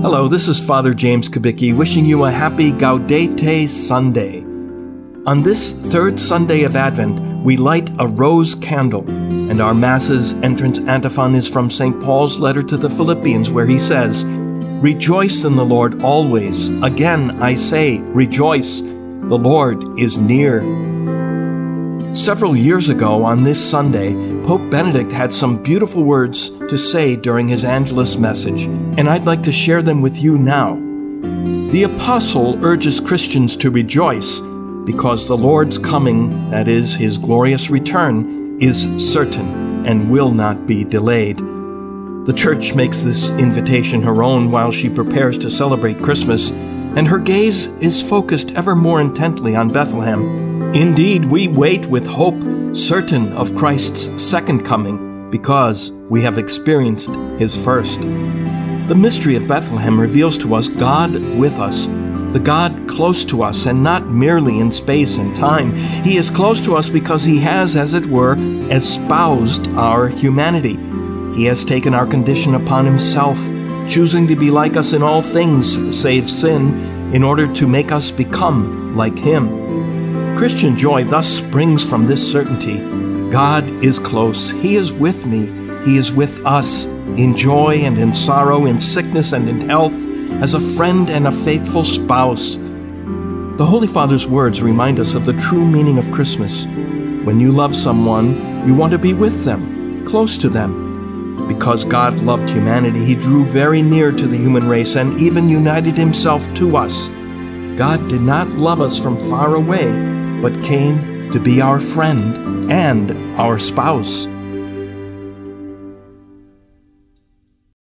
Hello, this is Father James Kubicki wishing you a happy Gaudete Sunday. On this third Sunday of Advent, we light a rose candle, and our Mass's entrance antiphon is from St. Paul's letter to the Philippians, where he says, Rejoice in the Lord always. Again, I say, rejoice. The Lord is near. Several years ago on this Sunday, Pope Benedict had some beautiful words to say during his Angelus message, and I'd like to share them with you now. The Apostle urges Christians to rejoice because the Lord's coming, that is, his glorious return, is certain and will not be delayed. The church makes this invitation her own while she prepares to celebrate Christmas, and her gaze is focused ever more intently on Bethlehem. Indeed, we wait with hope, certain of Christ's second coming, because we have experienced his first. The mystery of Bethlehem reveals to us God with us, the God close to us, and not merely in space and time. He is close to us because he has, as it were, espoused our humanity. He has taken our condition upon himself, choosing to be like us in all things save sin, in order to make us become like him. Christian joy thus springs from this certainty God is close, He is with me, He is with us, in joy and in sorrow, in sickness and in health, as a friend and a faithful spouse. The Holy Father's words remind us of the true meaning of Christmas. When you love someone, you want to be with them, close to them because God loved humanity, He drew very near to the human race and even united Himself to us. God did not love us from far away, but came to be our friend and our spouse.